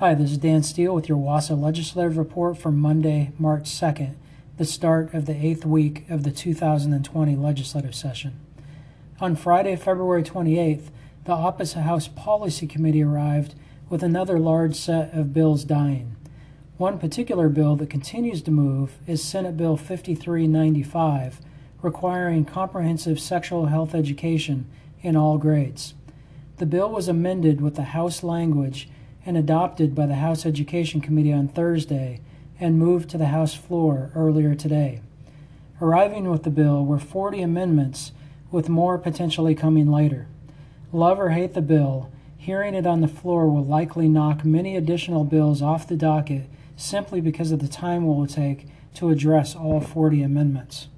Hi, this is Dan Steele with your WASA Legislative Report for Monday, March 2nd, the start of the eighth week of the 2020 legislative session. On Friday, February 28th, the Opposite House Policy Committee arrived with another large set of bills dying. One particular bill that continues to move is Senate Bill 5395, requiring comprehensive sexual health education in all grades. The bill was amended with the House language and adopted by the House Education Committee on Thursday and moved to the House floor earlier today. Arriving with the bill were 40 amendments, with more potentially coming later. Love or hate the bill, hearing it on the floor will likely knock many additional bills off the docket simply because of the time it will take to address all 40 amendments.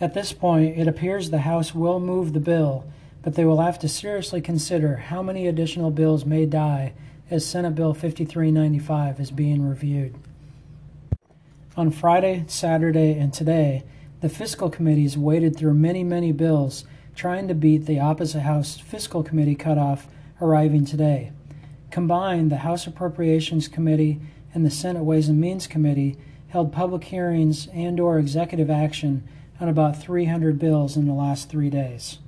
At this point, it appears the House will move the bill, but they will have to seriously consider how many additional bills may die as Senate Bill 5395 is being reviewed. On Friday, Saturday, and today, the fiscal committees waded through many, many bills trying to beat the opposite House Fiscal Committee cutoff arriving today. Combined, the House Appropriations Committee and the Senate Ways and Means Committee held public hearings and or executive action on about 300 bills in the last 3 days.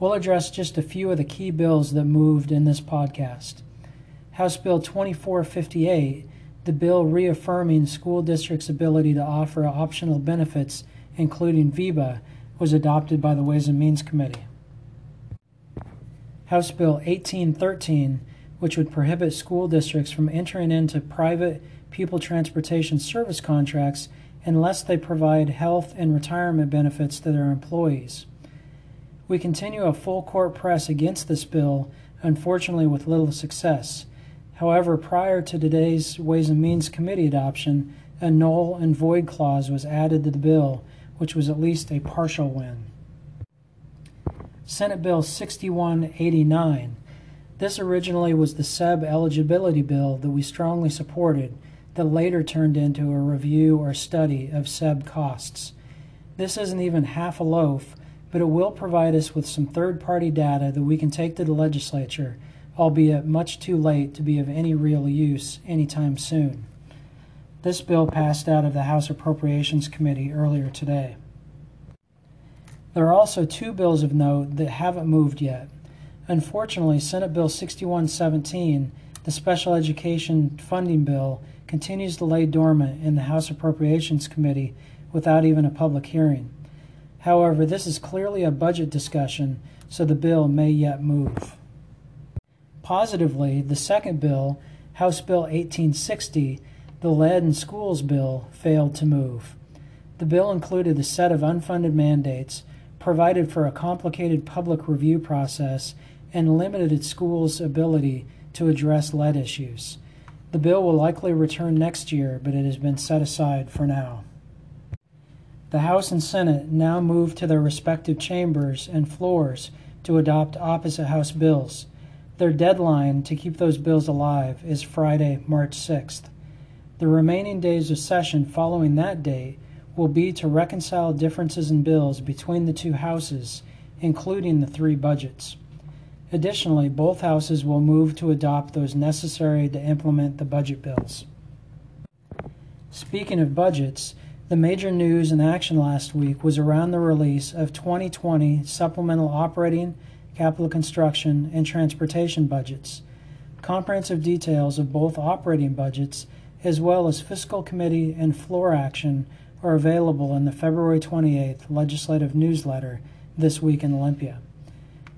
We'll address just a few of the key bills that moved in this podcast. House Bill 2458, the bill reaffirming school districts' ability to offer optional benefits, including VEBA, was adopted by the Ways and Means Committee. House Bill 1813, which would prohibit school districts from entering into private pupil transportation service contracts unless they provide health and retirement benefits to their employees. We continue a full court press against this bill, unfortunately with little success. However, prior to today's Ways and Means Committee adoption, a null and void clause was added to the bill, which was at least a partial win. Senate Bill 6189. This originally was the SEB eligibility bill that we strongly supported, that later turned into a review or study of SEB costs. This isn't even half a loaf but it will provide us with some third party data that we can take to the legislature, albeit much too late to be of any real use anytime soon. This bill passed out of the House Appropriations Committee earlier today. There are also two bills of note that haven't moved yet. Unfortunately, Senate Bill 6117, the Special Education Funding Bill, continues to lay dormant in the House Appropriations Committee without even a public hearing. However, this is clearly a budget discussion, so the bill may yet move. Positively, the second bill, House Bill 1860, the Lead in Schools bill, failed to move. The bill included a set of unfunded mandates, provided for a complicated public review process, and limited schools' ability to address lead issues. The bill will likely return next year, but it has been set aside for now. The House and Senate now move to their respective chambers and floors to adopt opposite House bills. Their deadline to keep those bills alive is Friday, March 6th. The remaining days of session following that date will be to reconcile differences in bills between the two houses, including the three budgets. Additionally, both houses will move to adopt those necessary to implement the budget bills. Speaking of budgets, the major news and action last week was around the release of 2020 supplemental operating, capital construction, and transportation budgets. Comprehensive details of both operating budgets, as well as fiscal committee and floor action, are available in the February 28th legislative newsletter this week in Olympia.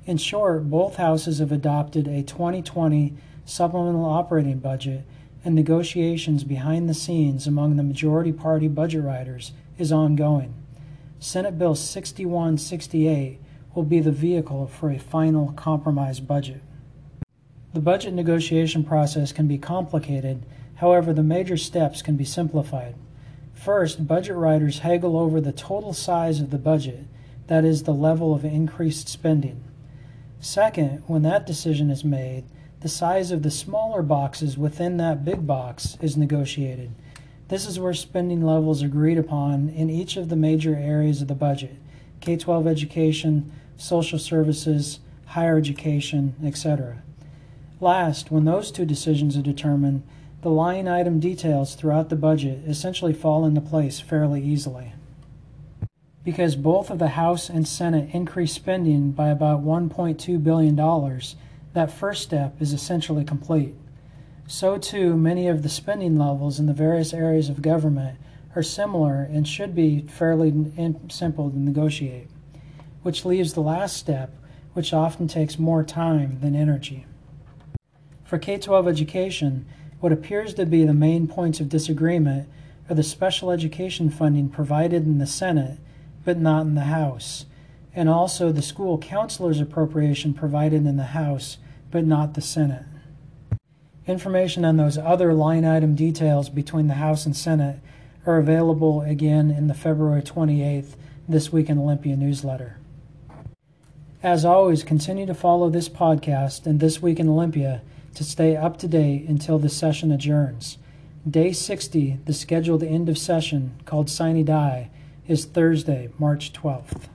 In short, both houses have adopted a 2020 supplemental operating budget and negotiations behind the scenes among the majority party budget writers is ongoing. Senate Bill 6168 will be the vehicle for a final compromise budget. The budget negotiation process can be complicated, however, the major steps can be simplified. First, budget writers haggle over the total size of the budget, that is, the level of increased spending. Second, when that decision is made, the size of the smaller boxes within that big box is negotiated. This is where spending levels agreed upon in each of the major areas of the budget K 12 education, social services, higher education, etc. Last, when those two decisions are determined, the line item details throughout the budget essentially fall into place fairly easily. Because both of the House and Senate increased spending by about $1.2 billion, that first step is essentially complete. So, too, many of the spending levels in the various areas of government are similar and should be fairly simple to negotiate, which leaves the last step, which often takes more time than energy. For K 12 education, what appears to be the main points of disagreement are the special education funding provided in the Senate but not in the House, and also the school counselors appropriation provided in the House but not the Senate. Information on those other line item details between the House and Senate are available again in the February 28th This Week in Olympia newsletter. As always, continue to follow this podcast and This Week in Olympia to stay up to date until the session adjourns. Day 60, the scheduled end of session called Sine Die, is Thursday, March 12th.